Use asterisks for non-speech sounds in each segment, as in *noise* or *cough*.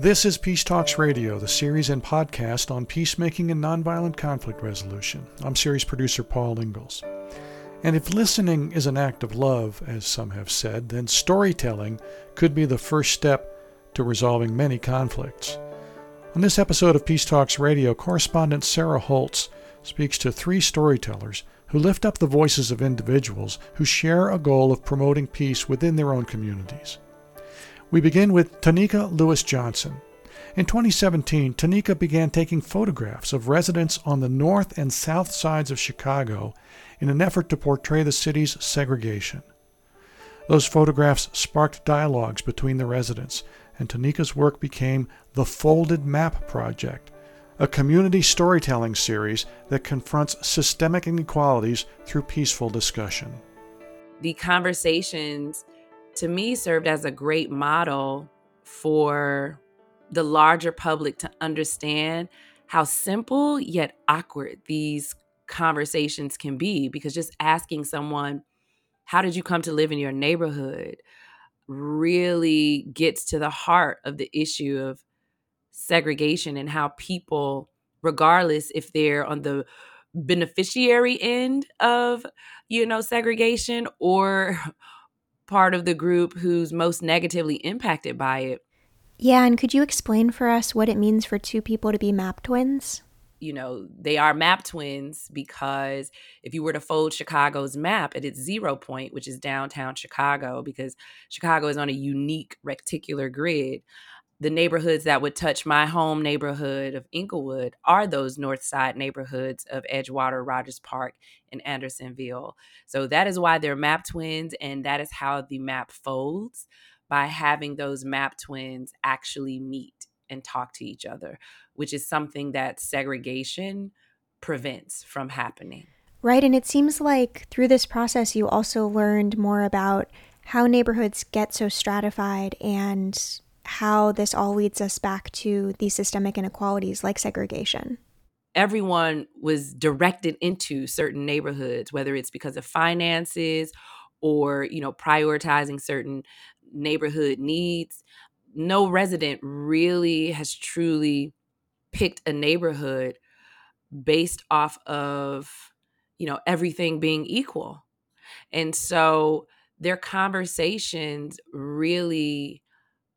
This is Peace Talks Radio, the series and podcast on peacemaking and nonviolent conflict resolution. I'm series producer Paul Ingalls. And if listening is an act of love, as some have said, then storytelling could be the first step to resolving many conflicts. On this episode of Peace Talks Radio, correspondent Sarah Holtz speaks to three storytellers who lift up the voices of individuals who share a goal of promoting peace within their own communities. We begin with Tonika Lewis Johnson. In 2017, Tonika began taking photographs of residents on the north and south sides of Chicago in an effort to portray the city's segregation. Those photographs sparked dialogues between the residents, and Tonika's work became the Folded Map Project, a community storytelling series that confronts systemic inequalities through peaceful discussion. The conversations to me served as a great model for the larger public to understand how simple yet awkward these conversations can be. Because just asking someone how did you come to live in your neighborhood? really gets to the heart of the issue of segregation and how people regardless if they're on the beneficiary end of you know segregation or part of the group who's most negatively impacted by it. Yeah, and could you explain for us what it means for two people to be map twins? You know, they are map twins because if you were to fold Chicago's map at its zero point, which is downtown Chicago, because Chicago is on a unique reticular grid, the neighborhoods that would touch my home neighborhood of Englewood are those north side neighborhoods of Edgewater, Rogers Park, and Andersonville. So that is why they're map twins, and that is how the map folds by having those map twins actually meet and talk to each other, which is something that segregation prevents from happening. Right. And it seems like through this process, you also learned more about how neighborhoods get so stratified and how this all leads us back to these systemic inequalities like segregation. Everyone was directed into certain neighborhoods, whether it's because of finances or, you know, prioritizing certain neighborhood needs. No resident really has truly picked a neighborhood based off of, you know, everything being equal. And so their conversations really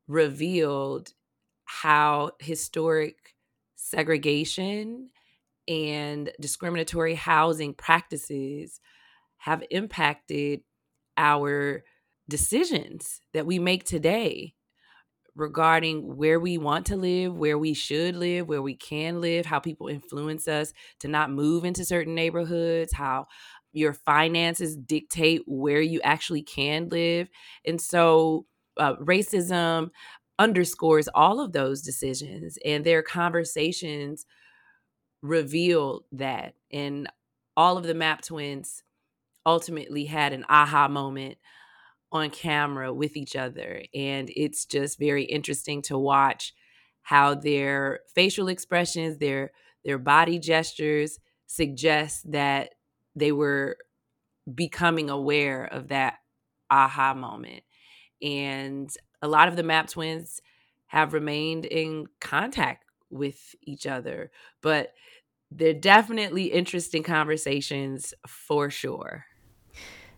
revealed how historic segregation and discriminatory housing practices have impacted our decisions that we make today regarding where we want to live, where we should live, where we can live, how people influence us to not move into certain neighborhoods, how your finances dictate where you actually can live. And so uh, racism underscores all of those decisions and their conversations revealed that and all of the map twins ultimately had an aha moment on camera with each other and it's just very interesting to watch how their facial expressions their their body gestures suggest that they were becoming aware of that aha moment and a lot of the map twins have remained in contact with each other but they're definitely interesting conversations for sure.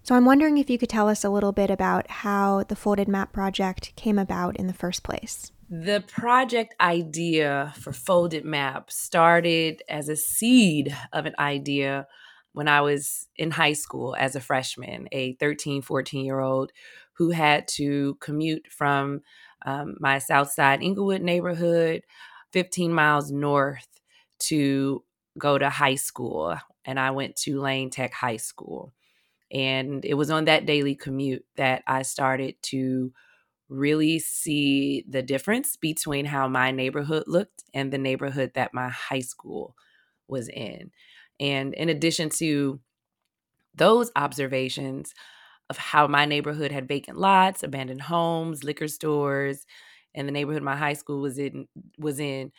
So i'm wondering if you could tell us a little bit about how the folded map project came about in the first place. The project idea for folded map started as a seed of an idea when i was in high school as a freshman a 13 14 year old who had to commute from um, my South Side Englewood neighborhood 15 miles north to go to high school. And I went to Lane Tech High School. And it was on that daily commute that I started to really see the difference between how my neighborhood looked and the neighborhood that my high school was in. And in addition to those observations, of how my neighborhood had vacant lots, abandoned homes, liquor stores, and the neighborhood my high school was in was in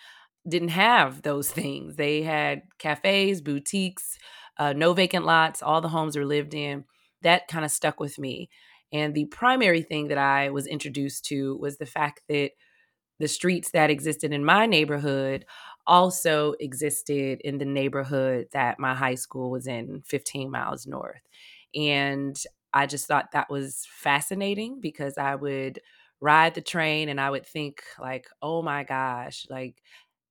didn't have those *laughs* things. They had cafes, boutiques, uh, no vacant lots. All the homes were lived in. That kind of stuck with me. And the primary thing that I was introduced to was the fact that the streets that existed in my neighborhood also existed in the neighborhood that my high school was in 15 miles north and i just thought that was fascinating because i would ride the train and i would think like oh my gosh like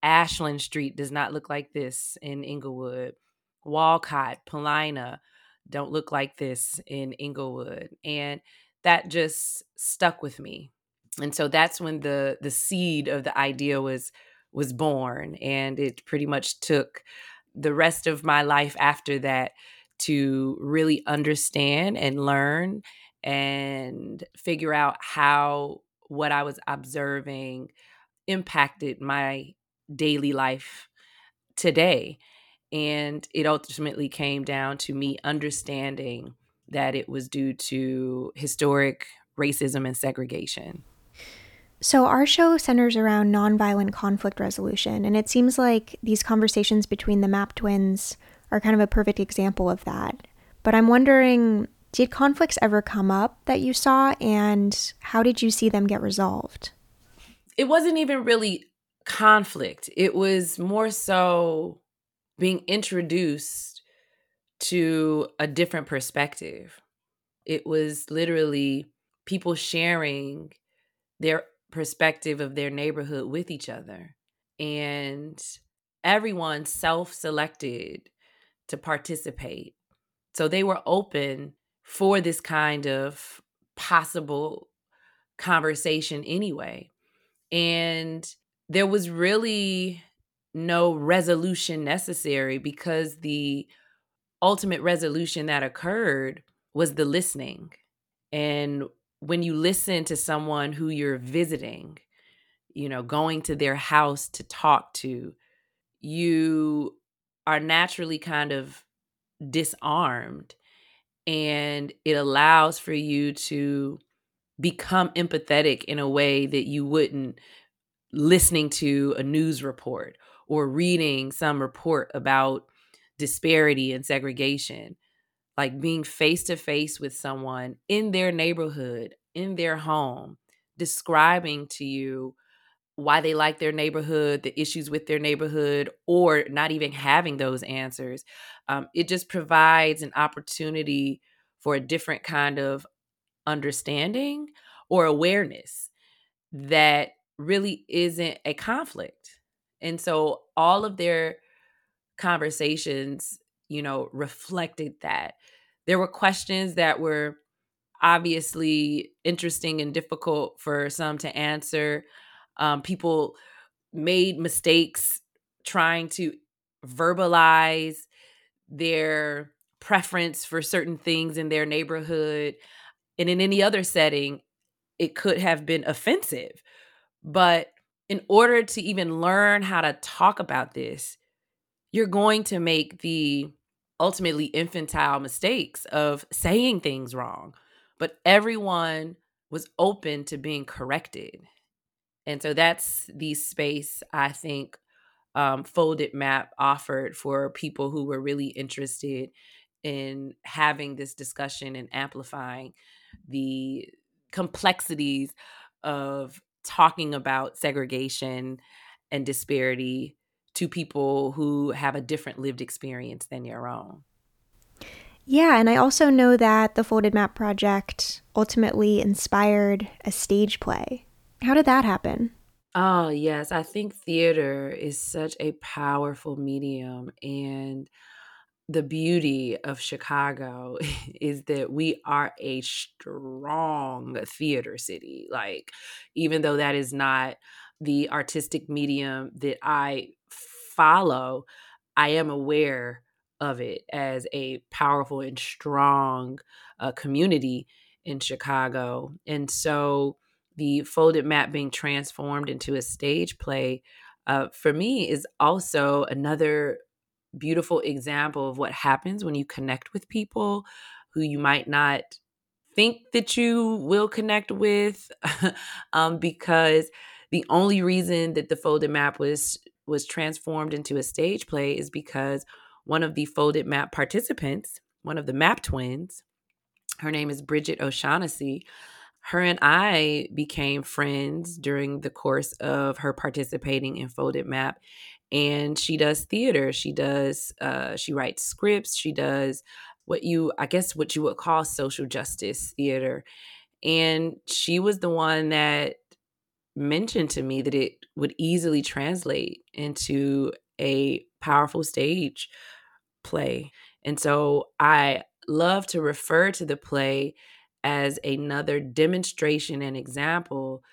ashland street does not look like this in Englewood. Wolcott paulina don't look like this in Englewood. And that just stuck with me. And so that's when the the seed of the idea was was born and it pretty much took the rest of my life after that to really understand and learn and figure out how what I was observing impacted my daily life today. And it ultimately came down to me understanding that it was due to historic racism and segregation. So, our show centers around nonviolent conflict resolution, and it seems like these conversations between the MAP twins are kind of a perfect example of that. But I'm wondering did conflicts ever come up that you saw, and how did you see them get resolved? It wasn't even really conflict, it was more so being introduced to a different perspective. It was literally people sharing their perspective of their neighborhood with each other. And everyone self selected to participate. So they were open for this kind of possible conversation anyway. And there was really no resolution necessary because the ultimate resolution that occurred was the listening. And when you listen to someone who you're visiting, you know, going to their house to talk to, you are naturally kind of disarmed and it allows for you to become empathetic in a way that you wouldn't listening to a news report or reading some report about disparity and segregation. Like being face to face with someone in their neighborhood, in their home, describing to you why they like their neighborhood, the issues with their neighborhood, or not even having those answers. Um, it just provides an opportunity for a different kind of understanding or awareness that really isn't a conflict. And so all of their conversations you know, reflected that. There were questions that were obviously interesting and difficult for some to answer. Um, people made mistakes trying to verbalize their preference for certain things in their neighborhood. And in any other setting, it could have been offensive. But in order to even learn how to talk about this, you're going to make the ultimately infantile mistakes of saying things wrong. But everyone was open to being corrected. And so that's the space I think um, Folded Map offered for people who were really interested in having this discussion and amplifying the complexities of talking about segregation and disparity to people who have a different lived experience than your own. Yeah, and I also know that the Folded Map Project ultimately inspired a stage play. How did that happen? Oh, yes. I think theater is such a powerful medium. And the beauty of Chicago *laughs* is that we are a strong theater city. Like, even though that is not the artistic medium that I follow, I am aware of it as a powerful and strong uh, community in Chicago. And so the folded map being transformed into a stage play uh, for me is also another beautiful example of what happens when you connect with people who you might not think that you will connect with *laughs* um, because the only reason that the folded map was was transformed into a stage play is because one of the folded map participants, one of the map twins, her name is Bridget O'Shaughnessy. Her and I became friends during the course of her participating in Folded Map. And she does theater. She does, uh, she writes scripts. She does what you, I guess, what you would call social justice theater. And she was the one that mentioned to me that it would easily translate into a powerful stage play. And so I love to refer to the play as another demonstration and example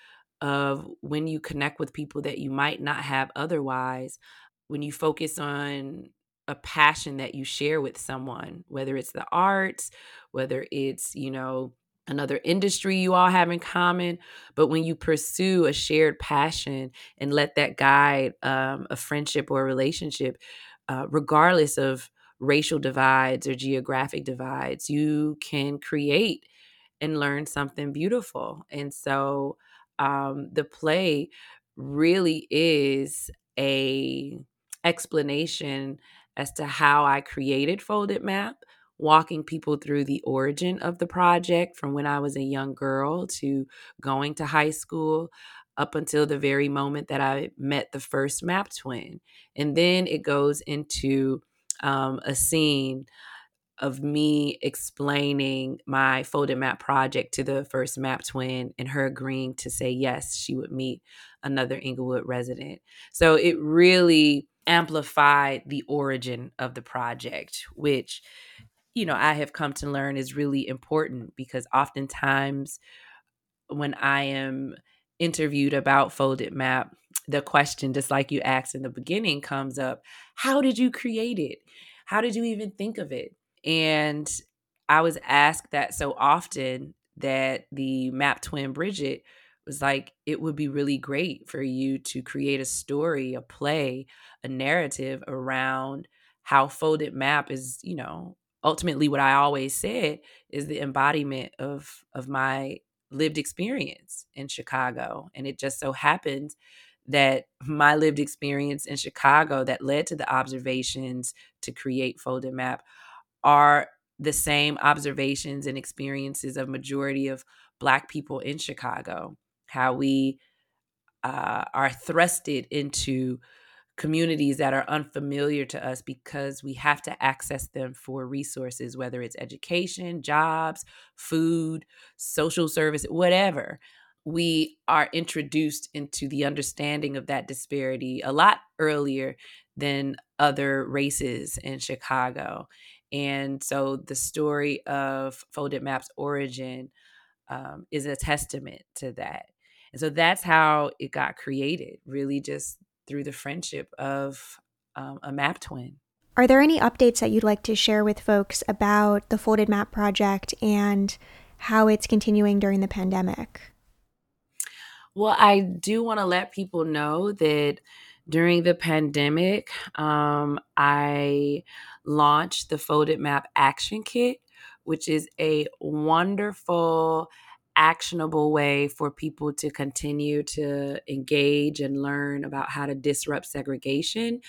of when you connect with people that you might not have otherwise, when you focus on a passion that you share with someone, whether it's the arts, whether it's, you know, another industry you all have in common. But when you pursue a shared passion and let that guide um, a friendship or a relationship, uh, regardless of racial divides or geographic divides, you can create and learn something beautiful. And so um, the play really is a explanation as to how I created Folded Map, walking people through the origin of the project from when I was a young girl to going to high school up until the very moment that I met the first map twin. And then it goes into um, a scene of me explaining my folded map project to the first map twin and her agreeing to say yes, she would meet another Englewood resident. So it really amplified the origin of the project, which, you know, I have come to learn is really important because oftentimes when I am interviewed about folded map, the question, just like you asked in the beginning, comes up How did you create it? How did you even think of it? And I was asked that so often that the map twin Bridget was like, it would be really great for you to create a story, a play, a narrative around how folded map is, you know, ultimately what I always said is the embodiment of of my lived experience in Chicago. And it just so happened that my lived experience in Chicago that led to the observations to create folded map are the same observations and experiences of majority of black people in chicago how we uh, are thrusted into communities that are unfamiliar to us because we have to access them for resources whether it's education jobs food social service whatever. We are introduced into the understanding of that disparity a lot earlier than other races in chicago and so the story of Folded Map's origin um, is a testament to that. And so that's how it got created, really just through the friendship of um, a map twin. Are there any updates that you'd like to share with folks about the Folded Map project and how it's continuing during the pandemic? Well, I do want to let people know that during the pandemic, um, I launched the Folded Map Action Kit, which is a wonderful, actionable way for people to continue to engage and learn about how to disrupt segregation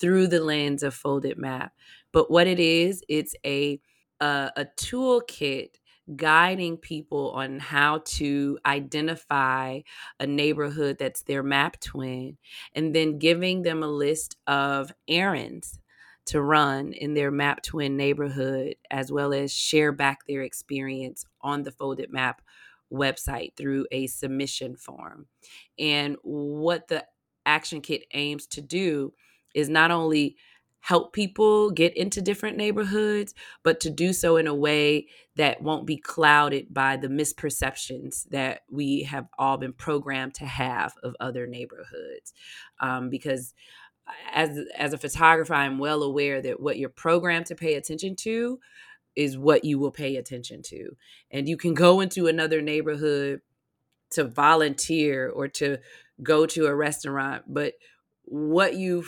through the lens of Folded Map. But what it is, it's a a, a toolkit guiding people on how to identify a neighborhood that's their map twin, and then giving them a list of errands to run in their map twin neighborhood, as well as share back their experience on the Folded Map website through a submission form. And what the action kit aims to do is not only help people get into different neighborhoods, but to do so in a way that won't be clouded by the misperceptions that we have all been programmed to have of other neighborhoods. Um, because as as a photographer, I'm well aware that what you're programmed to pay attention to is what you will pay attention to. And you can go into another neighborhood to volunteer or to go to a restaurant, but what you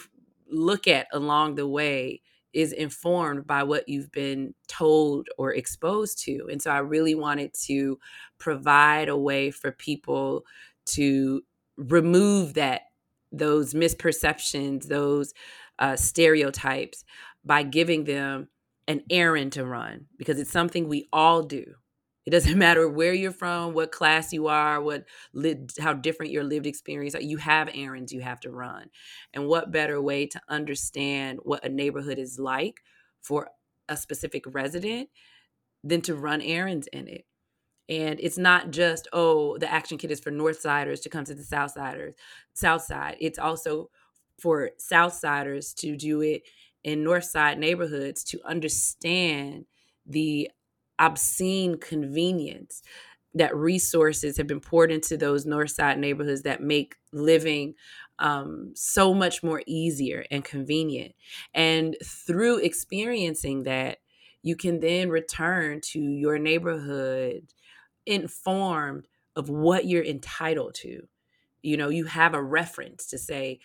look at along the way is informed by what you've been told or exposed to. And so I really wanted to provide a way for people to remove that those misperceptions, those uh, stereotypes by giving them an errand to run because it's something we all do. It doesn't *laughs* matter where you're from, what class you are, what how different your lived experience. Are. You have errands you have to run, and what better way to understand what a neighborhood is like for a specific resident than to run errands in it? And it's not just oh, the action kit is for North Siders to come to the South Siders, South Side. It's also for South Siders to do it in North Side neighborhoods to understand the obscene convenience that resources have been poured into those north side neighborhoods that make living um, so much more easier and convenient. And through experiencing that you can then return to your neighborhood informed of what you're entitled to. You know you have a reference to say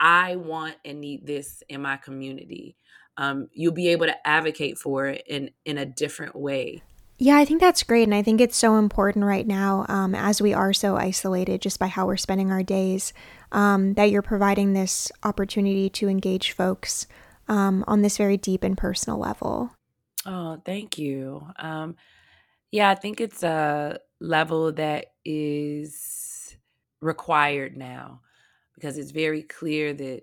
i want and need this in my community um, you'll be able to advocate for it in in a different way. Yeah, I think that's great. And I think it's so important right now, um, as we are so isolated just by how we're spending our days, um, that you're providing this opportunity to engage folks um, on this very deep and personal level. Oh, thank you. Um, yeah, I think it's a level that is required now because it's very clear that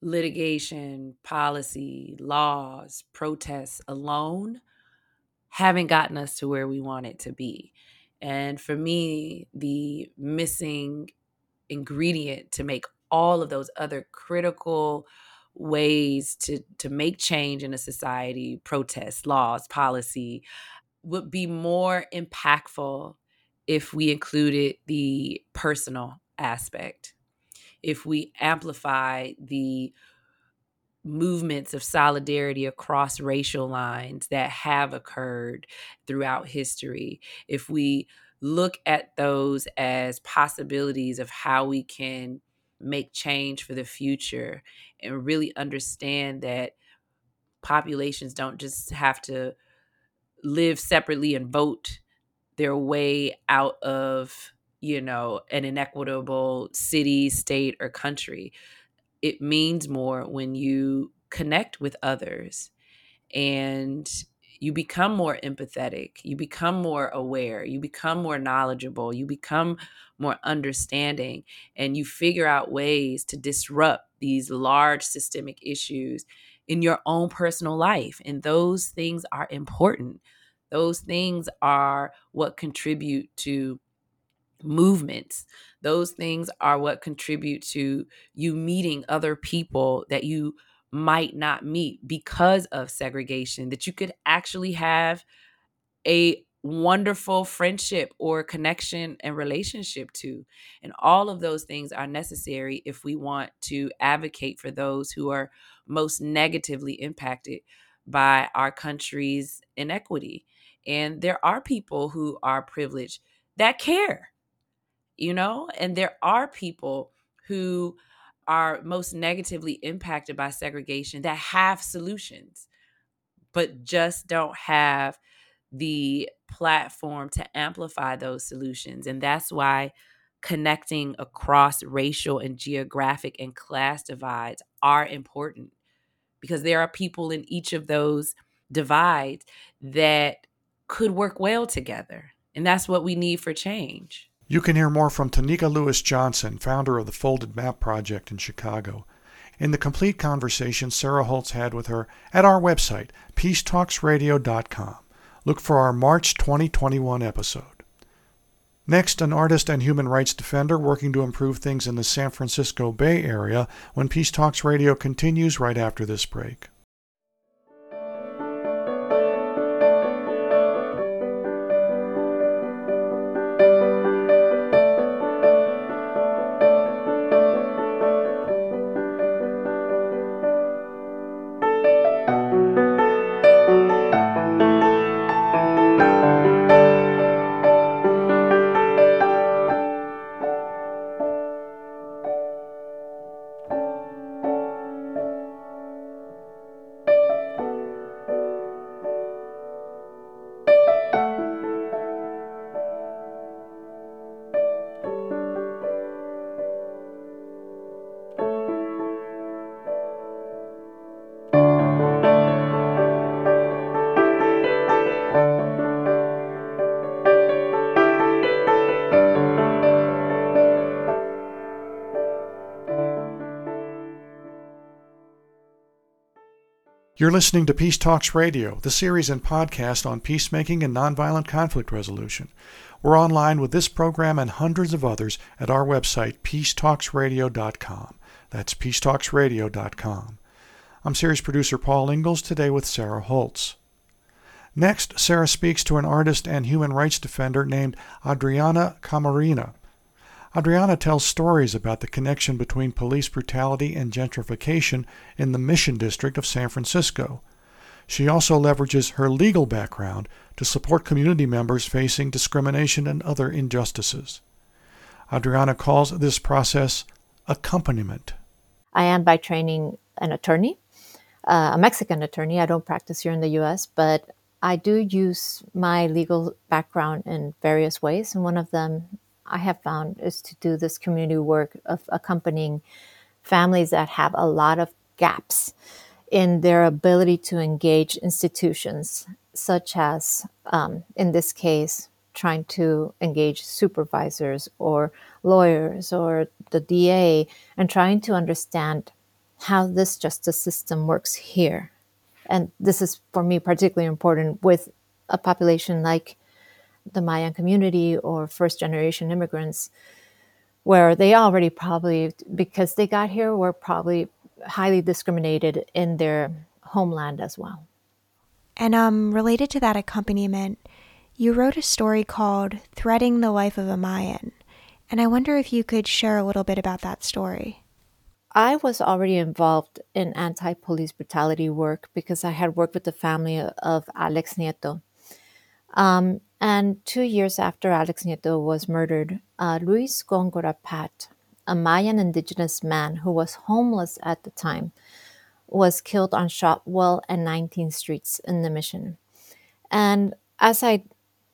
litigation, policy, laws, protests alone haven't gotten us to where we want it to be. And for me, the missing ingredient to make all of those other critical ways to to make change in a society, protests, laws, policy would be more impactful if we included the personal aspect if we amplify the movements of solidarity across racial lines that have occurred throughout history, if we look at those as possibilities of how we can make change for the future and really understand that populations don't just have to live separately and vote their way out of you know, an inequitable city, state, or country. It means more when you connect with others and you become more empathetic, you become more aware, you become more knowledgeable, you become more understanding, and you figure out ways to disrupt these large systemic issues in your own personal life. And those things are important. Those things are what contribute to movements. Those things are what contribute to you meeting other people that you might not meet because of segregation, that you could actually have a wonderful friendship or connection and relationship to. And all of those things are necessary if we want to advocate for those who are most negatively impacted by our country's inequity. And there are people who are privileged that care you know? And there are people who are most negatively impacted by segregation that have solutions, but just don't have the platform to amplify those solutions. And that's why connecting across racial and geographic and class divides are important because there are people in each of those divides that could work well together. And that's what we need for change. You can hear more from Tonika Lewis Johnson, founder of the Folded Map Project in Chicago, in the complete conversation Sarah Holtz had with her at our website, peacetalksradio.com. Look for our March 2021 episode. Next, an artist and human rights defender working to improve things in the San Francisco Bay Area when Peace Talks Radio continues right after this break. You're listening to Peace Talks Radio, the series and podcast on peacemaking and nonviolent conflict resolution. We're online with this program and hundreds of others at our website, peacetalksradio.com. That's peacetalksradio.com. I'm series producer Paul Ingalls today with Sarah Holtz. Next, Sarah speaks to an artist and human rights defender named Adriana Camarena. Adriana tells stories about the connection between police brutality and gentrification in the Mission District of San Francisco. She also leverages her legal background to support community members facing discrimination and other injustices. Adriana calls this process accompaniment. I am by training an attorney, uh, a Mexican attorney. I don't practice here in the US, but I do use my legal background in various ways. And one of them I have found is to do this community work of accompanying families that have a lot of gaps in their ability to engage institutions, such as, um, in this case, trying to engage supervisors or lawyers or the DA and trying to understand how this justice system works here. And this is for me particularly important with a population like the Mayan community or first generation immigrants, where they already probably, because they got here, were probably highly discriminated in their homeland as well. And um, related to that accompaniment, you wrote a story called Threading the Life of a Mayan. And I wonder if you could share a little bit about that story. I was already involved in anti police brutality work because I had worked with the family of Alex Nieto. Um, and two years after Alex Nieto was murdered, uh, Luis Gongora Pat, a Mayan indigenous man who was homeless at the time, was killed on Shotwell and 19th Streets in the Mission. And as I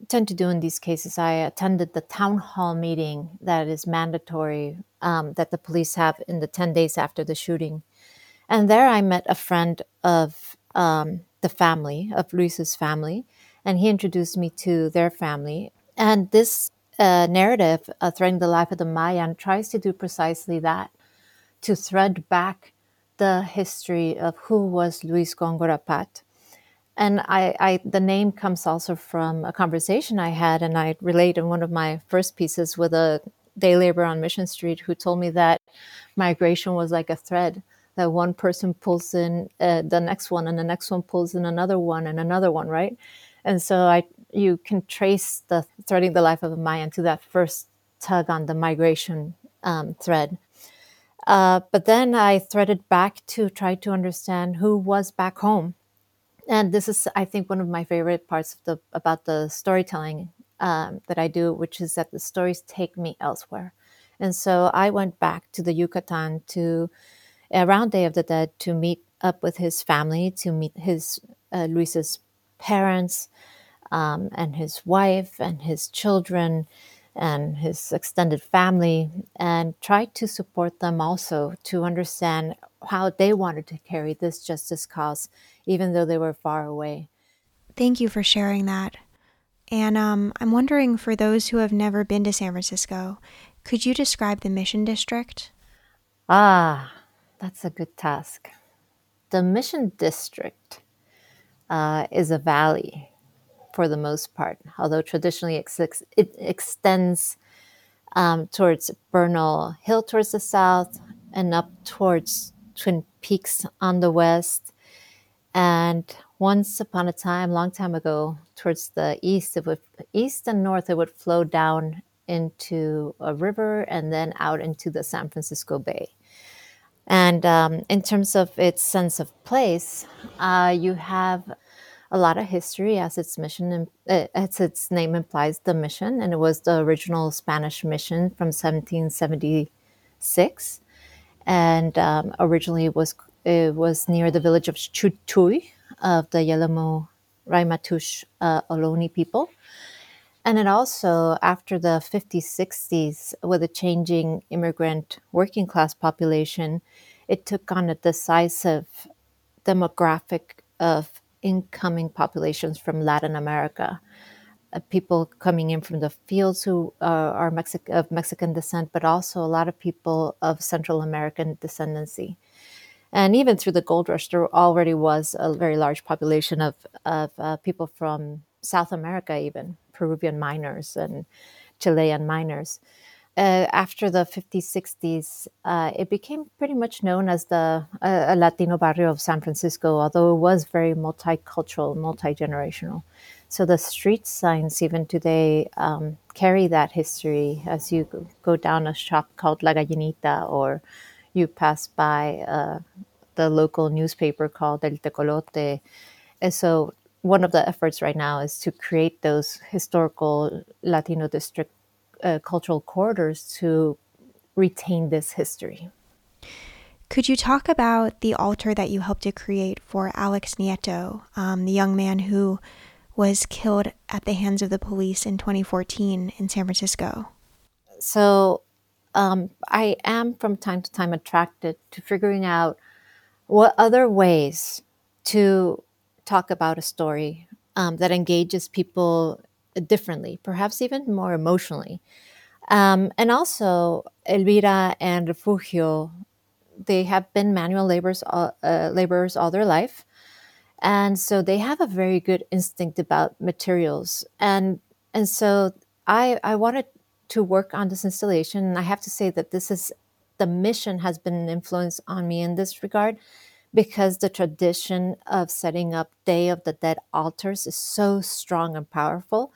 tend to do in these cases, I attended the town hall meeting that is mandatory um, that the police have in the 10 days after the shooting. And there I met a friend of um, the family, of Luis's family, and he introduced me to their family. And this uh, narrative, uh, Threading the Life of the Mayan, tries to do precisely that to thread back the history of who was Luis Gongora Pat. And I, I, the name comes also from a conversation I had, and I relate in one of my first pieces with a day laborer on Mission Street who told me that migration was like a thread that one person pulls in uh, the next one, and the next one pulls in another one, and another one, right? And so I you can trace the threading the life of a Mayan to that first tug on the migration um, thread. Uh, but then I threaded back to try to understand who was back home, and this is, I think, one of my favorite parts of the about the storytelling um, that I do, which is that the stories take me elsewhere. And so I went back to the Yucatan to around Day of the Dead to meet up with his family, to meet his uh, Luis's parents um, and his wife and his children and his extended family and tried to support them also to understand how they wanted to carry this justice cause, even though they were far away. Thank you for sharing that. And um, I'm wondering for those who have never been to San Francisco, could you describe the Mission District? Ah, that's a good task. The Mission District uh, is a valley for the most part, although traditionally it, it extends um, towards Bernal Hill towards the south and up towards Twin Peaks on the west. And once upon a time, long time ago, towards the east, it would east and north, it would flow down into a river and then out into the San Francisco Bay. And um, in terms of its sense of place, uh, you have a lot of history, as its mission, uh, as its name implies, the mission, and it was the original Spanish mission from 1776, and um, originally it was it was near the village of Chutchui of the Yelamu Ramaytush uh, Ohlone people. And it also, after the 50s, 60s, with a changing immigrant working class population, it took on a decisive demographic of incoming populations from Latin America. Uh, people coming in from the fields who uh, are Mexi- of Mexican descent, but also a lot of people of Central American descendancy. And even through the gold rush, there already was a very large population of, of uh, people from South America, even Peruvian miners and Chilean miners. Uh, after the 50s, 60s, uh, it became pretty much known as the uh, Latino barrio of San Francisco, although it was very multicultural, multi generational. So the street signs, even today, um, carry that history as you go down a shop called La Gallinita or you pass by uh, the local newspaper called El Tecolote. And so one of the efforts right now is to create those historical Latino district uh, cultural corridors to retain this history. Could you talk about the altar that you helped to create for Alex Nieto, um, the young man who was killed at the hands of the police in 2014 in San Francisco? So, um, I am from time to time attracted to figuring out what other ways to talk about a story um, that engages people differently, perhaps even more emotionally. Um, and also, Elvira and Refugio, they have been manual laborers, uh, uh, laborers all their life. And so they have a very good instinct about materials. And, and so I, I wanted to work on this installation. And I have to say that this is the mission has been an influence on me in this regard because the tradition of setting up Day of the Dead altars is so strong and powerful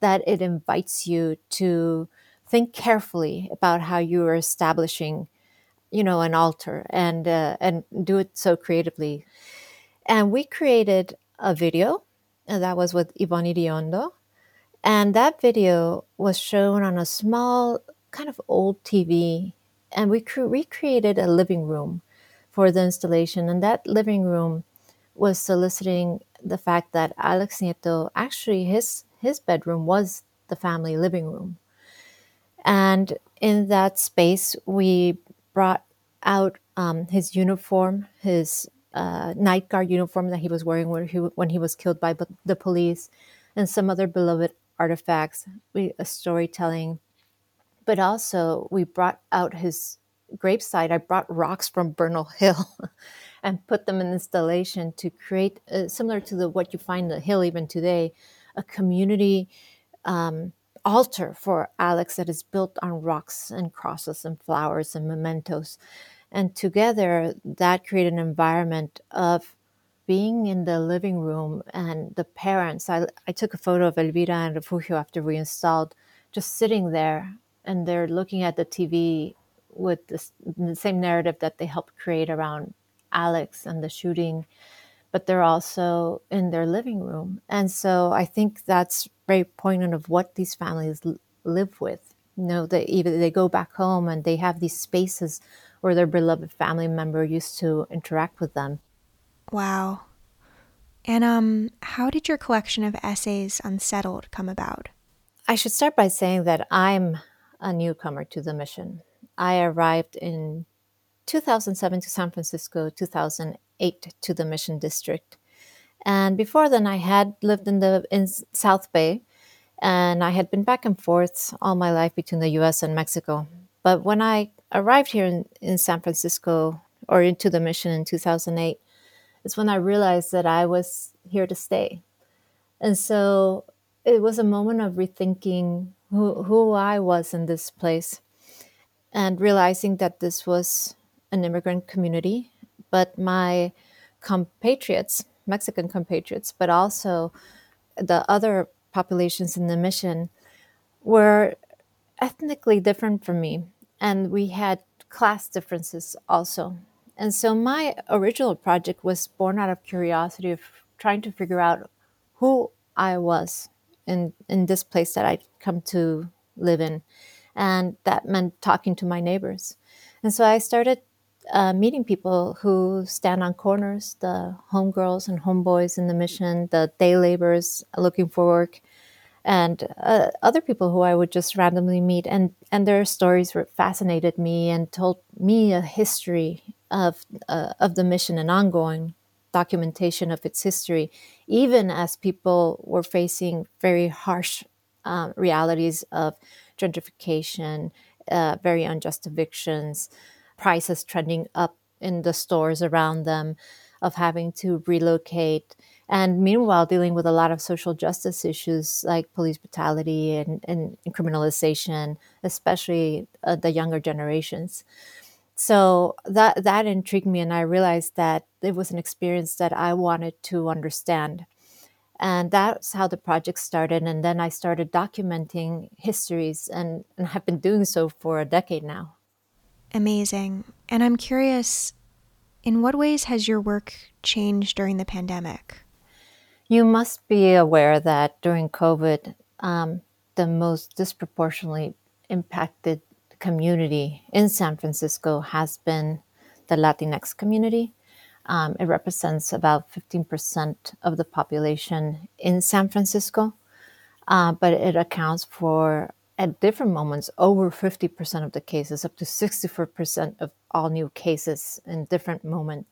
that it invites you to think carefully about how you are establishing, you know, an altar and uh, and do it so creatively. And we created a video, and that was with Yvonne Iriondo, and that video was shown on a small, kind of old TV, and we cre- recreated a living room for the installation. And that living room was soliciting the fact that Alex Nieto actually his his bedroom was the family living room. And in that space, we brought out um, his uniform, his uh, night guard uniform that he was wearing when he, when he was killed by the police, and some other beloved artifacts, we, a storytelling. But also, we brought out his gravesite, I brought rocks from Bernal Hill *laughs* and put them in installation to create, uh, similar to the what you find the hill even today, a community um, altar for Alex that is built on rocks and crosses and flowers and mementos. And together, that created an environment of being in the living room and the parents. I, I took a photo of Elvira and Refugio after we installed, just sitting there, and they're looking at the TV with this, the same narrative that they helped create around Alex and the shooting, but they're also in their living room. And so I think that's very poignant of what these families l- live with. You know, they even they go back home and they have these spaces where their beloved family member used to interact with them. Wow. And um, how did your collection of essays Unsettled come about? I should start by saying that I'm a newcomer to the mission. I arrived in 2007 to San Francisco, 2008 to the Mission District. And before then, I had lived in the in South Bay, and I had been back and forth all my life between the U.S. and Mexico. But when I arrived here in, in San Francisco or into the mission in 2008, it's when I realized that I was here to stay. And so it was a moment of rethinking who, who I was in this place and realizing that this was an immigrant community, but my compatriots, Mexican compatriots, but also the other populations in the mission were ethnically different from me. And we had class differences also. And so my original project was born out of curiosity of trying to figure out who I was in, in this place that I'd come to live in and that meant talking to my neighbors. And so I started uh, meeting people who stand on corners, the homegirls and homeboys in the mission, the day laborers looking for work, and uh, other people who I would just randomly meet. And, and their stories fascinated me and told me a history of, uh, of the mission, an ongoing documentation of its history, even as people were facing very harsh um, realities of gentrification, uh, very unjust evictions, prices trending up in the stores around them, of having to relocate, and meanwhile dealing with a lot of social justice issues like police brutality and, and, criminalization, especially uh, the younger generations. So that that intrigued me, and I realized that it was an experience that I wanted to understand. And that's how the project started. And then I started documenting histories and, and have been doing so for a decade now. Amazing. And I'm curious in what ways has your work changed during the pandemic? You must be aware that during COVID, um, the most disproportionately impacted community in San Francisco has been the Latinx community. Um, it represents about 15% of the population in San Francisco, uh, but it accounts for, at different moments, over 50% of the cases, up to 64% of all new cases in different moments.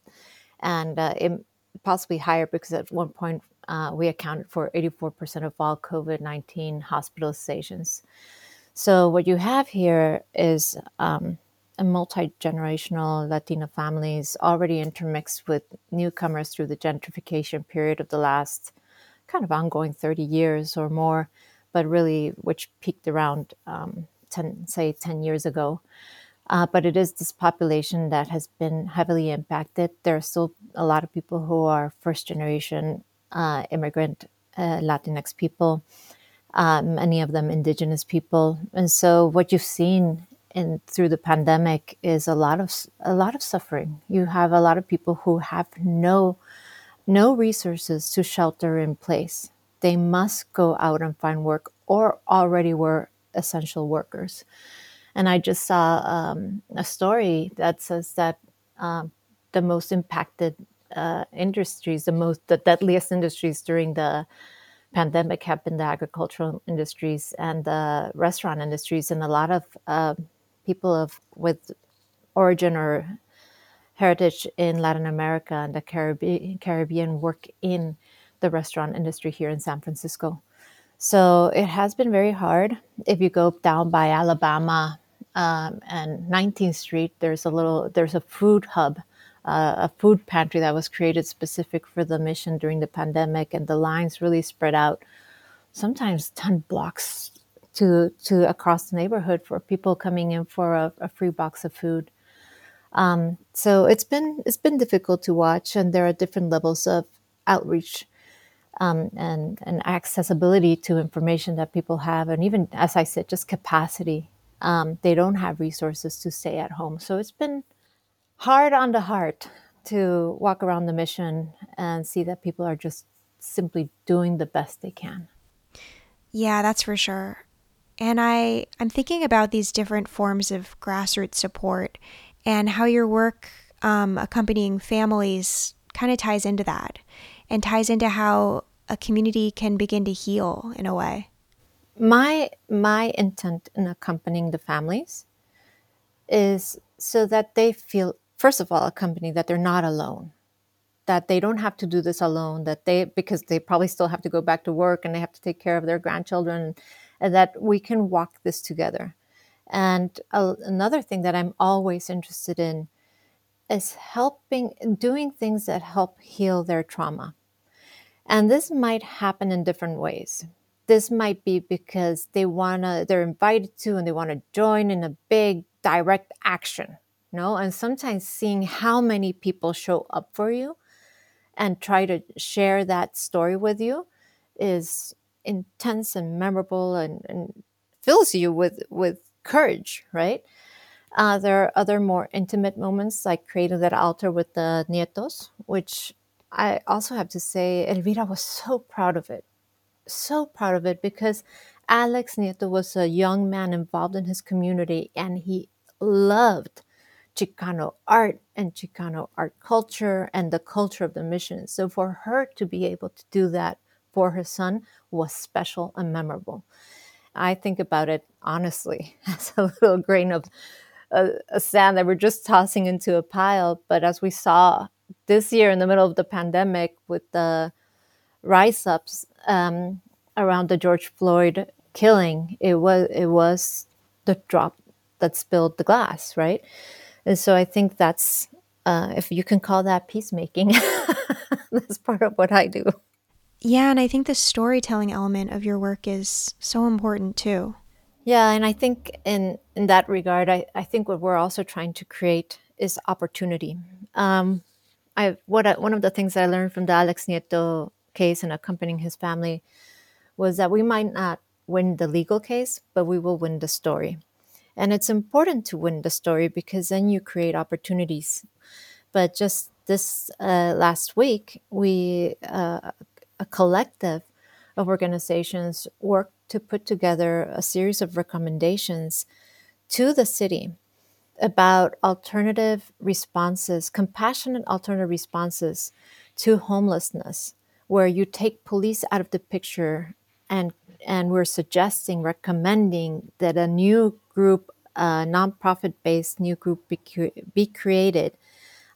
And uh, it, possibly higher because at one point uh, we accounted for 84% of all COVID 19 hospitalizations. So, what you have here is um, a multi generational Latina families already intermixed with newcomers through the gentrification period of the last kind of ongoing 30 years or more, but really which peaked around um, 10, say 10 years ago. Uh, but it is this population that has been heavily impacted. There are still a lot of people who are first generation uh, immigrant uh, Latinx people, um, many of them indigenous people. And so, what you've seen in through the pandemic is a lot of a lot of suffering. You have a lot of people who have no no resources to shelter in place. They must go out and find work, or already were essential workers. And I just saw um, a story that says that um, the most impacted uh, industries, the most the deadliest industries during the pandemic have been the agricultural industries and the restaurant industries, and a lot of uh, people of with origin or heritage in Latin America and the Caribbean, Caribbean work in the restaurant industry here in San Francisco. So it has been very hard. If you go down by Alabama um, and 19th Street, there's a little there's a food hub, uh, a food pantry that was created specific for the mission during the pandemic, and the lines really spread out, sometimes 10 blocks to to across the neighborhood for people coming in for a, a free box of food. Um, so it's been it's been difficult to watch, and there are different levels of outreach um, and and accessibility to information that people have, and even as I said, just capacity um, they don't have resources to stay at home. So it's been hard on the heart to walk around the mission and see that people are just simply doing the best they can. Yeah, that's for sure. And I, I'm thinking about these different forms of grassroots support and how your work um, accompanying families kind of ties into that and ties into how a community can begin to heal in a way. My my intent in accompanying the families is so that they feel first of all accompanied that they're not alone that they don't have to do this alone that they because they probably still have to go back to work and they have to take care of their grandchildren and that we can walk this together. And another thing that i'm always interested in is helping doing things that help heal their trauma. And this might happen in different ways. This might be because they want to they're invited to and they want to join in a big direct action you know? And sometimes seeing how many people show up for you and try to share that story with you is intense and memorable and, and fills you with with courage right uh, there are other more intimate moments like creating that altar with the nietos which i also have to say elvira was so proud of it so proud of it because Alex Nieto was a young man involved in his community and he loved Chicano art and Chicano art culture and the culture of the mission. So for her to be able to do that for her son was special and memorable. I think about it honestly *laughs* as a little grain of uh, a sand that we're just tossing into a pile. But as we saw this year in the middle of the pandemic with the rise ups um, around the George Floyd killing, it was it was the drop that spilled the glass, right? And so I think that's uh, if you can call that peacemaking, *laughs* that's part of what I do. Yeah, and I think the storytelling element of your work is so important too. Yeah, and I think in in that regard, I, I think what we're also trying to create is opportunity. Um, I what I, one of the things that I learned from the Alex Nieto case and accompanying his family was that we might not win the legal case, but we will win the story. And it's important to win the story because then you create opportunities. But just this uh, last week, we, uh, a collective of organizations, worked to put together a series of recommendations to the city about alternative responses, compassionate alternative responses to homelessness, where you take police out of the picture and and we're suggesting, recommending that a new group, a nonprofit based new group be, be created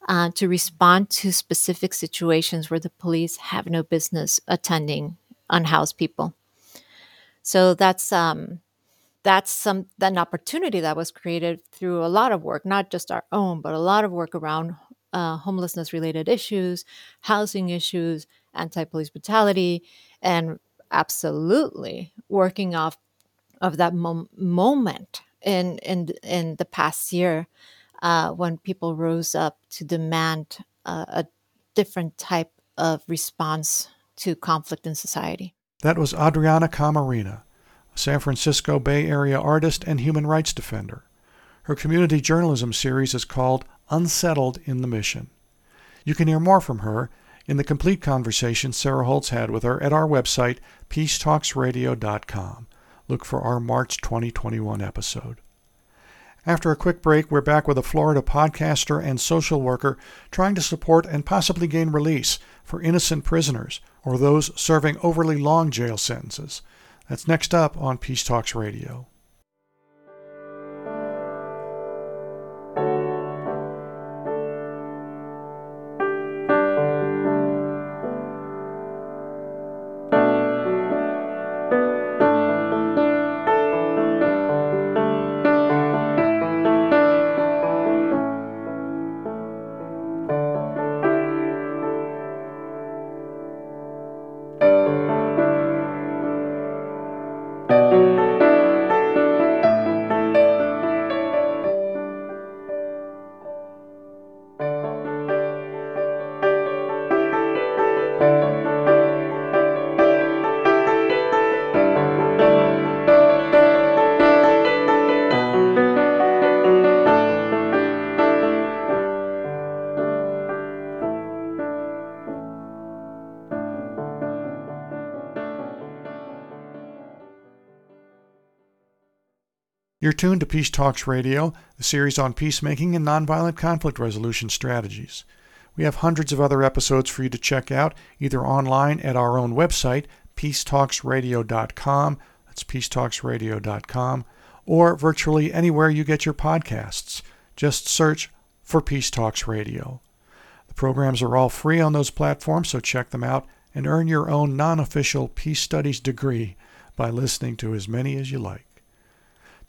uh, to respond to specific situations where the police have no business attending unhoused people. So that's um, that's some an opportunity that was created through a lot of work, not just our own, but a lot of work around uh, homelessness related issues, housing issues, anti police brutality, and absolutely working off of that mom- moment in in in the past year uh, when people rose up to demand uh, a different type of response to conflict in society. That was Adriana Camarena, a San Francisco Bay Area artist and human rights defender. Her community journalism series is called Unsettled in the Mission. You can hear more from her in the complete conversation Sarah Holtz had with her at our website, peacetalksradio.com. Look for our March 2021 episode. After a quick break, we're back with a Florida podcaster and social worker trying to support and possibly gain release for innocent prisoners or those serving overly long jail sentences. That's next up on Peace Talks Radio. Tuned to Peace Talks Radio, the series on peacemaking and nonviolent conflict resolution strategies. We have hundreds of other episodes for you to check out, either online at our own website, peacetalksradio.com, that's peacetalksradio.com, or virtually anywhere you get your podcasts. Just search for Peace Talks Radio. The programs are all free on those platforms, so check them out and earn your own non official peace studies degree by listening to as many as you like.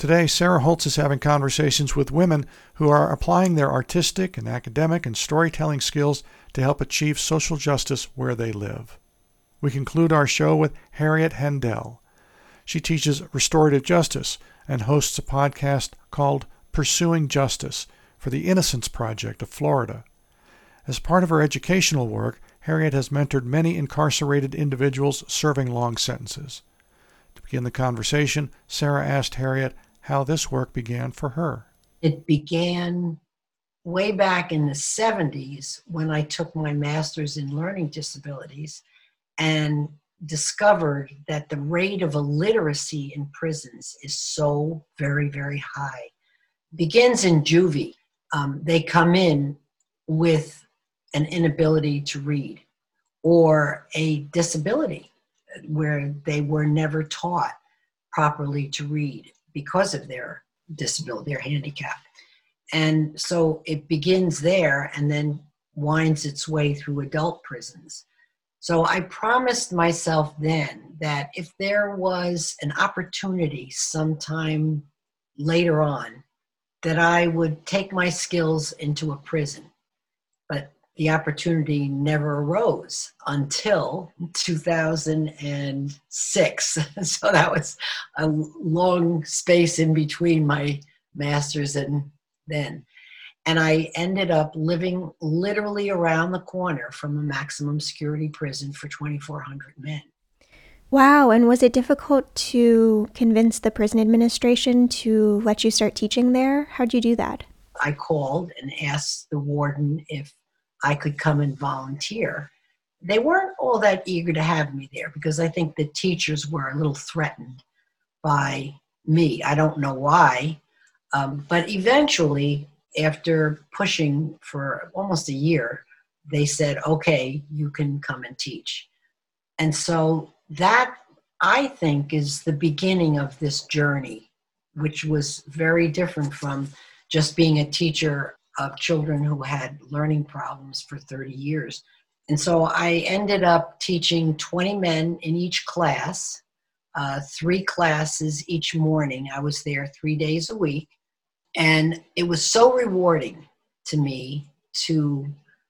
Today, Sarah Holtz is having conversations with women who are applying their artistic and academic and storytelling skills to help achieve social justice where they live. We conclude our show with Harriet Hendel. She teaches restorative justice and hosts a podcast called Pursuing Justice for the Innocence Project of Florida. As part of her educational work, Harriet has mentored many incarcerated individuals serving long sentences. To begin the conversation, Sarah asked Harriet how this work began for her. It began way back in the 70s when I took my master's in learning disabilities and discovered that the rate of illiteracy in prisons is so very, very high. begins in juvie. Um, they come in with an inability to read or a disability where they were never taught properly to read because of their disability, their handicap. And so it begins there and then winds its way through adult prisons. So I promised myself then that if there was an opportunity sometime later on, that I would take my skills into a prison the opportunity never arose until 2006. *laughs* so that was a long space in between my master's and then. And I ended up living literally around the corner from a maximum security prison for 2,400 men. Wow. And was it difficult to convince the prison administration to let you start teaching there? How'd you do that? I called and asked the warden if I could come and volunteer. They weren't all that eager to have me there because I think the teachers were a little threatened by me. I don't know why. Um, but eventually, after pushing for almost a year, they said, okay, you can come and teach. And so that, I think, is the beginning of this journey, which was very different from just being a teacher of children who had learning problems for 30 years. And so I ended up teaching 20 men in each class, uh, three classes each morning. I was there three days a week. And it was so rewarding to me to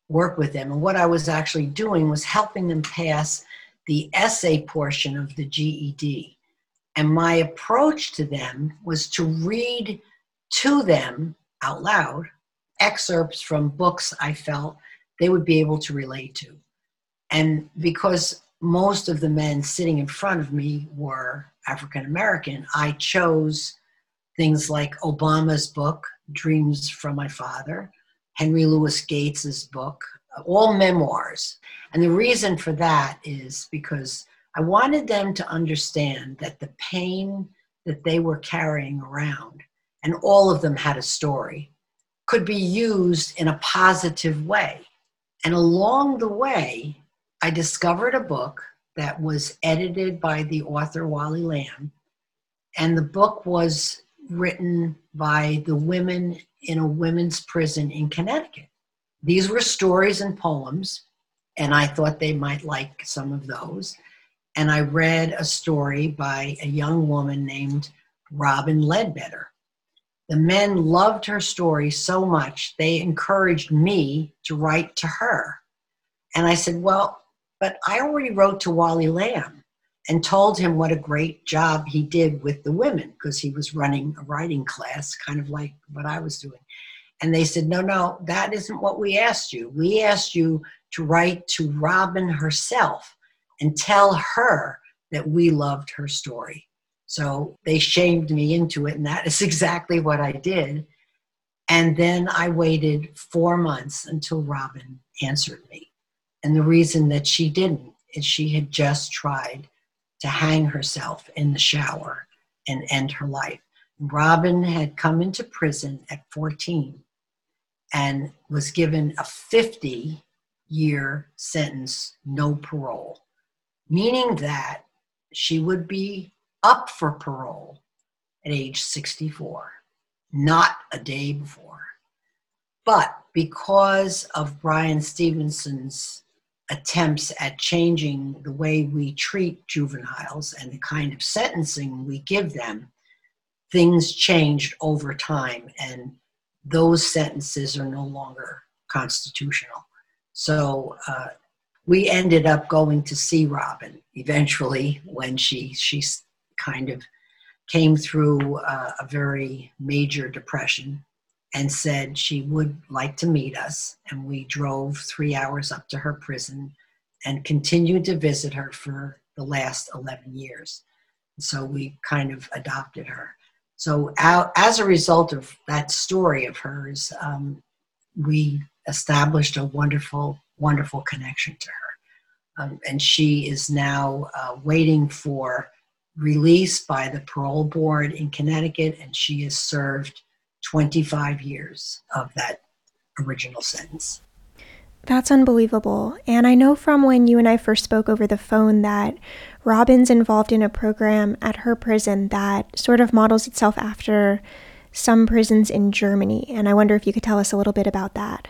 work with them. And what I was actually doing was helping them pass the essay portion of the GED. And my approach to them was to read to them out loud excerpts from books I felt they would be able to relate to. And because most of the men sitting in front of me were African American, I chose things like Obama's book, Dreams from My Father, Henry Louis Gates's book, all memoirs. And the reason for that is because I wanted them to understand that the pain that they were carrying around, and all of them had a story, could be used in a positive way. And along the way, I discovered a book that was edited by the author Wally Lamb. And the book was written by the women in a women's prison in Connecticut. These were stories and poems, and I thought they might like some of those. And I read a story by a young woman named Robin Ledbetter. The men loved her story so much, they encouraged me to write to her. And I said, Well, but I already wrote to Wally Lamb and told him what a great job he did with the women because he was running a writing class, kind of like what I was doing. And they said, No, no, that isn't what we asked you. We asked you to write to Robin herself and tell her that we loved her story. So they shamed me into it, and that is *laughs* exactly what I did. And then I waited four months until Robin answered me. And the reason that she didn't is she had just tried to hang herself in the shower and end her life. Robin had come into prison at 14 and was given a 50 year sentence, no parole, meaning that she would be up for parole at age 64, not a day before. But because of Brian Stevenson's attempts at changing the way we treat juveniles and the kind of sentencing we give them, things changed over time, and those sentences are no longer constitutional. So uh, we ended up going to see Robin eventually when she she kind of came through uh, a very major depression and said she would like to meet us. And we drove three hours up to her prison and continued to visit her for the last 11 years. So we kind of adopted her. So, out, as a result of that story of hers, um, we established a wonderful, wonderful connection to her. Um, and she is now uh, waiting for released by the parole board in Connecticut, and she has served 25 years of that original sentence. That's unbelievable. And I know from when you and I first spoke over the phone that Robin's involved in a program at her prison that sort of models itself after some prisons in Germany. And I wonder if you could tell us a little bit about that.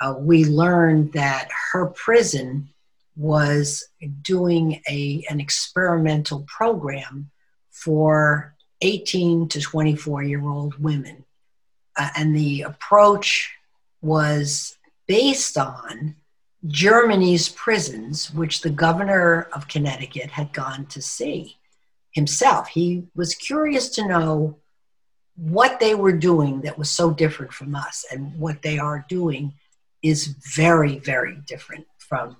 Uh, we learned that her prison was doing a, an experimental program for 18 to 24 year old women. Uh, and the approach was based on Germany's prisons, which the governor of Connecticut had gone to see himself. He was curious to know what they were doing that was so different from us, and what they are doing is very, very different from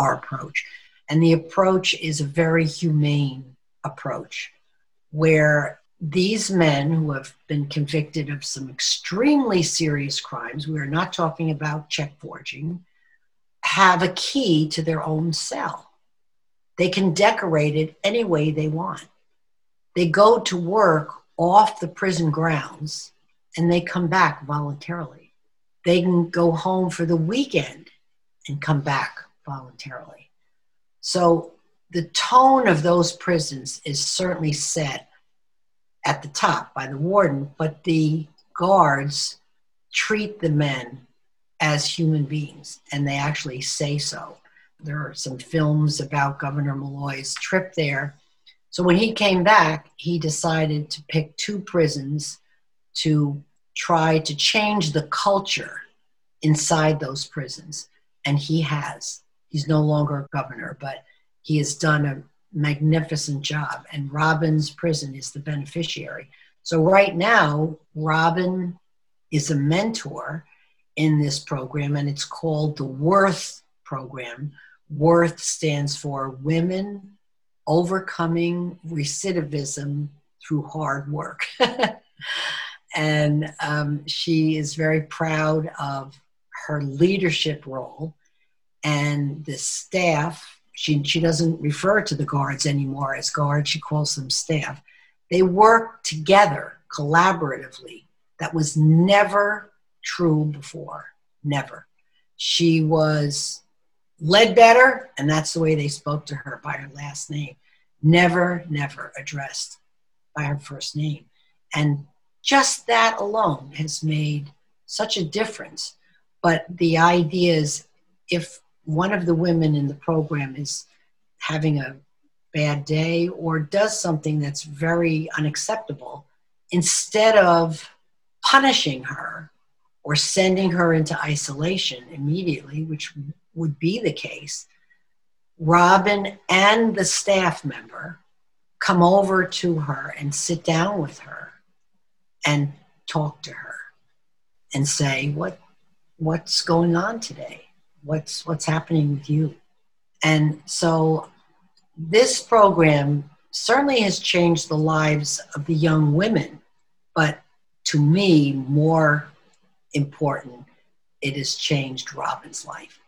our approach. And the approach is a very humane approach where these men who have been convicted of some extremely serious crimes, we are not talking about check forging, have a key to their own cell. They can decorate it any way they want. They go to work off the prison grounds and they come back voluntarily. They can go home for the weekend and come back voluntarily. So the tone of those prisons is certainly set at the top by the warden, but the guards treat the men as human beings, and they actually say so. There are some films about Governor Malloy's trip there. So when he came back, he decided to pick two prisons to try to change the culture inside those prisons. And he has. He's no longer governor, but he has done a magnificent job. And Robin's prison is the beneficiary. So right now, Robin is a mentor in this program, and it's called the Worth program. Worth stands for Women Overcoming Recidivism Through Hard Work. *laughs* and um, she is very proud of her leadership role and the staff she, she doesn't refer to the guards anymore as guards, she calls them staff. They work together collaboratively. That was never true before. Never. She was Ledbetter, and that's the way they spoke to her by her last name. Never, never addressed by her first name. And just that alone has made such a difference. But the idea is if one of the women in the program is having a bad day or does something that's very unacceptable, instead of punishing her or sending her into isolation immediately, which would be the case, Robin and the staff member come over to her and sit down with her and talk to her and say, What what's going on today? What's what's happening with you. And so this program certainly has changed the lives of the young women but to me more important it has changed robin's life.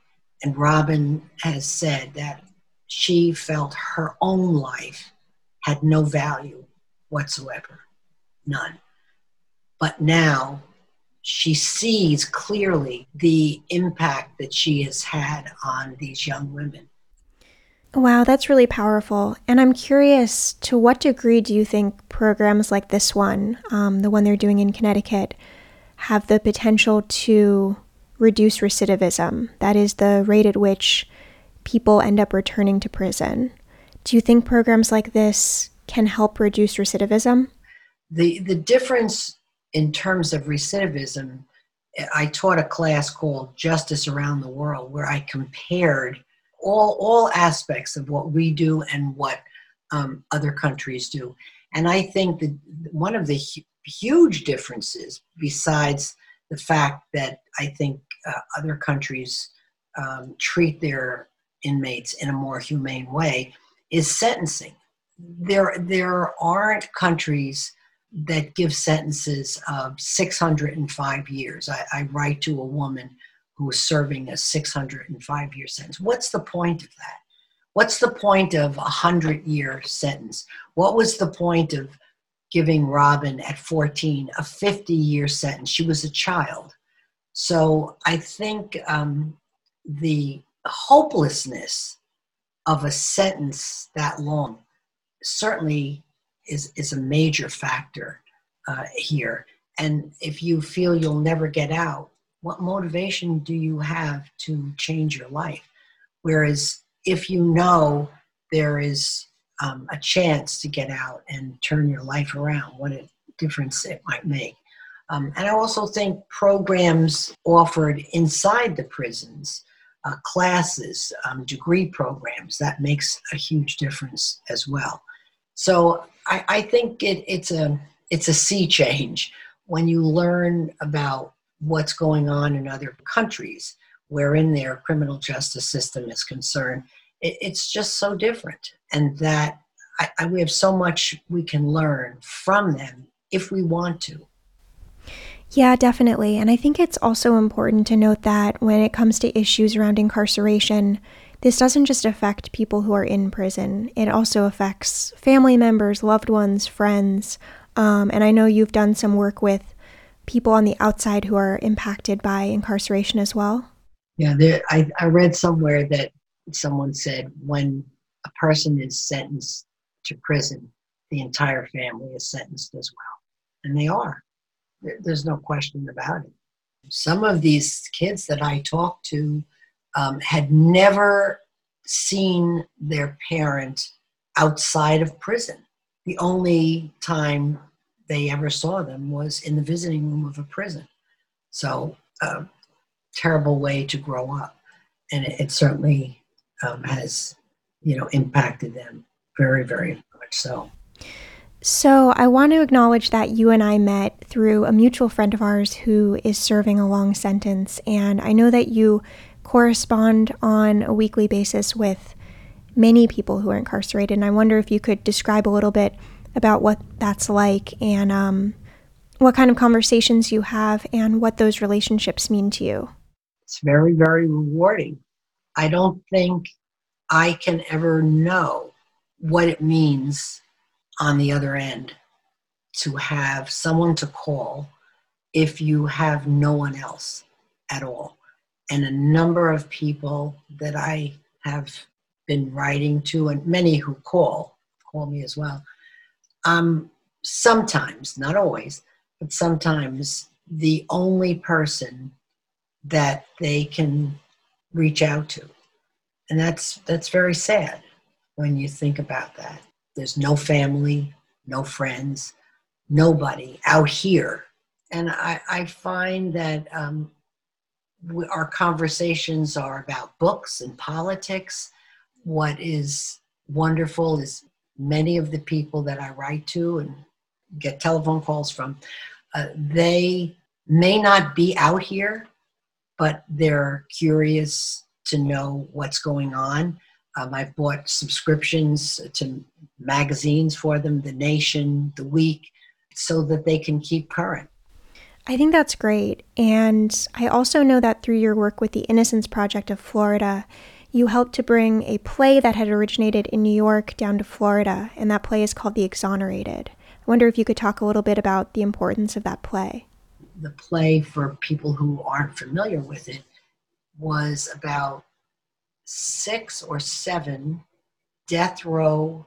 And robin has said that she felt her own life had no value whatsoever none. But now she sees clearly the impact that she has had on these young women. Wow, that's really powerful. And I'm curious to what degree do you think programs like this one, um, the one they're doing in Connecticut, have the potential to reduce recidivism? That is, the rate at which people end up returning to prison. Do you think programs like this can help reduce recidivism? The, the difference in terms of recidivism, I taught a class called Justice Around the World where I compared all, all aspects of what we do and what um, other countries do. And I think that one of the hu- huge differences, besides the fact that I think uh, other countries um, treat their inmates in a more humane way, is sentencing. There, there aren't countries that give sentences of 605 years. I, I write to a woman who is serving a 605 year sentence. What's the point of that? What's the point of a 100 year sentence? What was the point of giving Robin at 14 a 50 year sentence? She was a child. So I think um, the hopelessness of a sentence that long certainly is, is a major factor uh, here. And if you feel you'll never get out, what motivation do you have to change your life? Whereas if you know there is um, a chance to get out and turn your life around, what a difference it might make. Um, and I also think programs offered inside the prisons, uh, classes, um, degree programs, that makes a huge difference as well. So I, I think it, it's a it's a sea change when you learn about what's going on in other countries wherein their criminal justice system is concerned. It, it's just so different, and that I, I, we have so much we can learn from them if we want to. Yeah, definitely. And I think it's also important to note that when it comes to issues around incarceration, this doesn't just affect people who are in prison, it also affects family members, loved ones, friends. Um, and I know you've done some work with people on the outside who are impacted by incarceration as well. Yeah, there, I, I read somewhere that someone said when a person is sentenced to prison, the entire family is sentenced as well. And they are. There's no question about it. Some of these kids that I talk to um, had never seen their parent outside of prison. The only time they ever saw them was in the visiting room of a prison. So, uh, terrible way to grow up. And it, it certainly um, has, you know, impacted them very, very much so. So, I want to acknowledge that you and I met through a mutual friend of ours who is serving a long sentence. And I know that you correspond on a weekly basis with many people who are incarcerated. And I wonder if you could describe a little bit about what that's like and um, what kind of conversations you have and what those relationships mean to you. It's very, very rewarding. I don't think I can ever know what it means on the other end to have someone to call if you have no one else at all. And a number of people that I have been writing to, and many who call, call me as well. Um, sometimes, not always, but sometimes the only person that they can reach out to. And that's that's very sad when you think about that. There's no family, no friends, nobody out here. And I, I find that um, our conversations are about books and politics. What is wonderful is many of the people that I write to and get telephone calls from, uh, they may not be out here, but they're curious to know what's going on. Um, I've bought subscriptions to magazines for them, The Nation, The Week, so that they can keep current. I think that's great. And I also know that through your work with the Innocence Project of Florida, you helped to bring a play that had originated in New York down to Florida, and that play is called The Exonerated. I wonder if you could talk a little bit about the importance of that play. The play, for people who aren't familiar with it, was about six or seven death row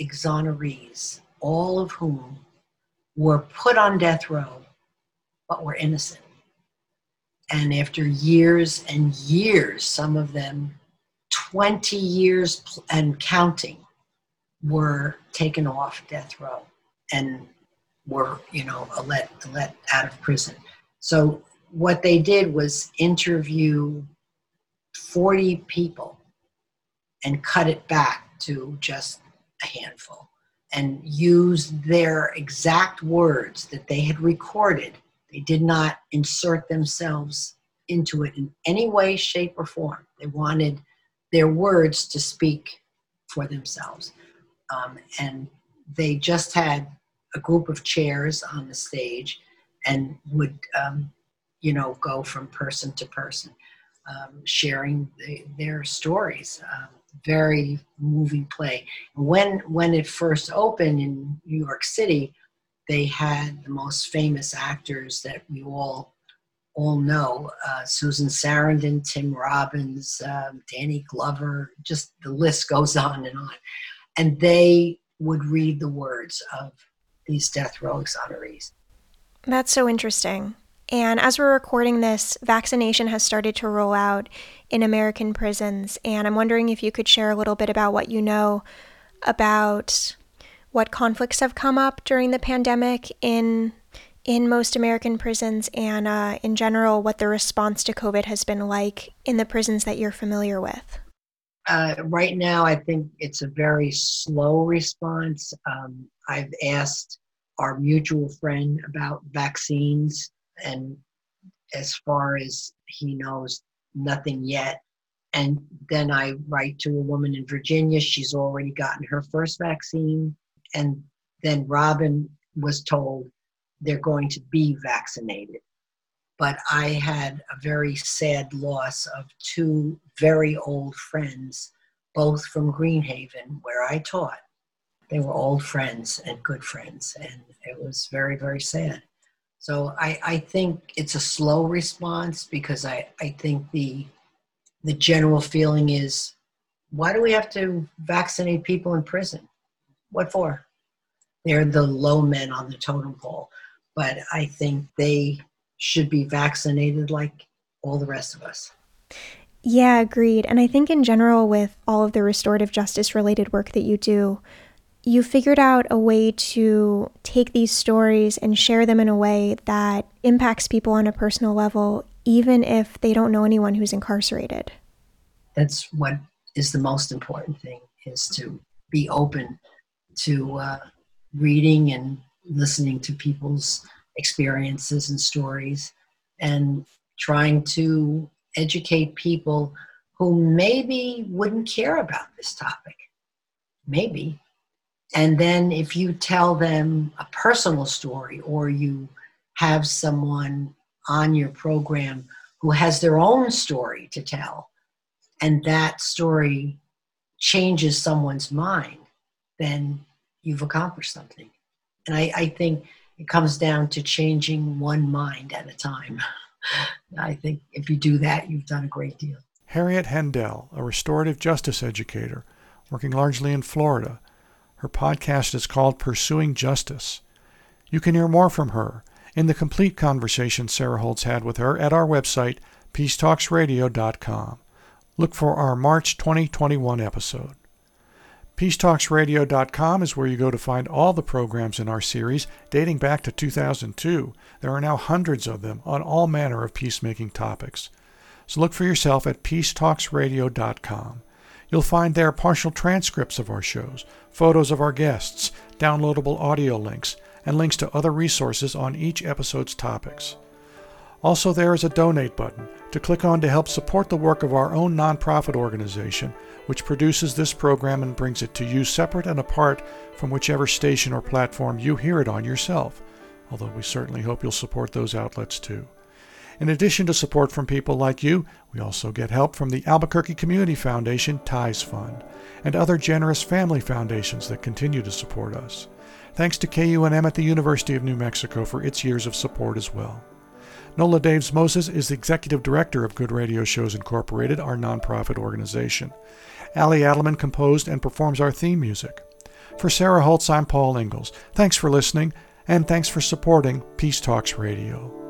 exonerees, all of whom were put on death row but were innocent. And after years and years, some of them 20 years and counting, were taken off death row and were, you know, let, let out of prison. So what they did was interview 40 people and cut it back to just a handful and use their exact words that they had recorded. They did not insert themselves into it in any way, shape, or form. They wanted their words to speak for themselves. Um, and they just had a group of chairs on the stage and would, um, you know, go from person to person um, sharing the, their stories. Um, very moving play. When when it first opened in New York City, they had the most famous actors that we all all know: uh, Susan Sarandon, Tim Robbins, um, Danny Glover. Just the list goes *laughs* on and on. And they would read the words of these death row exonerees. That's so interesting. And as we're recording this, vaccination has started to roll out in American prisons. And I'm wondering if you could share a little bit about what you know about what conflicts have come up during the pandemic in in most American prisons and uh, in general what the response to COVID has been like in the prisons that you're familiar with? Uh, right now, I think it's a very slow response. Um, I've asked our mutual friend about vaccines, and as far as he knows, nothing yet. And then I write to a woman in Virginia. She's already gotten her first vaccine. And then Robin was told they're going to be vaccinated. But I had a very sad loss of two very old friends, both from Greenhaven, where I taught. They were old friends and good friends, and it was very, very sad. So I, I think it's a slow response because I, I think the the general feeling is why do we have to vaccinate people in prison? What for? They're the low men on the totem pole. But I think they should be vaccinated like all the rest of us. Yeah, agreed. And I think in general, with all of the restorative justice related work that you do, you figured out a way to take these stories and share them in a way that impacts people on a personal level, even if they don't know anyone who's incarcerated. That's what is the most important thing is to be open to uh, reading and listening to people's experiences and stories and trying to educate people who maybe wouldn't care about this topic. Maybe, and then if you tell them a personal story or you have someone on your program who has their own story to tell, and that story changes someone's mind, then you've accomplished something. And I, I think it comes down to changing one mind at a time. *laughs* I think if you do that, you've done a great deal. Harriet Hendel, a restorative justice educator working largely in Florida, her podcast is called Pursuing Justice. You can hear more from her in the complete conversation Sarah Holtz had with her at our website, peacetalksradio.com. Look for our March 2021 episode. PeaceTalksRadio.com is where you go to find all the programs in our series dating back to 2002. There are now hundreds of them on all manner of peacemaking topics. So look for yourself at PeaceTalksRadio.com. You'll find there partial transcripts of our shows, photos of our guests, downloadable audio links, and links to other resources on each episode's topics. Also, there is a donate button to click on to help support the work of our own nonprofit organization, which produces this program and brings it to you separate and apart from whichever station or platform you hear it on yourself, although we certainly hope you'll support those outlets too. In addition to support from people like you, we also get help from the Albuquerque Community Foundation Ties Fund and other generous family foundations that continue to support us. Thanks to KUNM at the University of New Mexico for its years of support as well. Nola Daves Moses is the executive director of Good Radio Shows Incorporated, our nonprofit organization. Ali Adelman composed and performs our theme music. For Sarah Holtz, I'm Paul Ingles. Thanks for listening, and thanks for supporting Peace Talks Radio.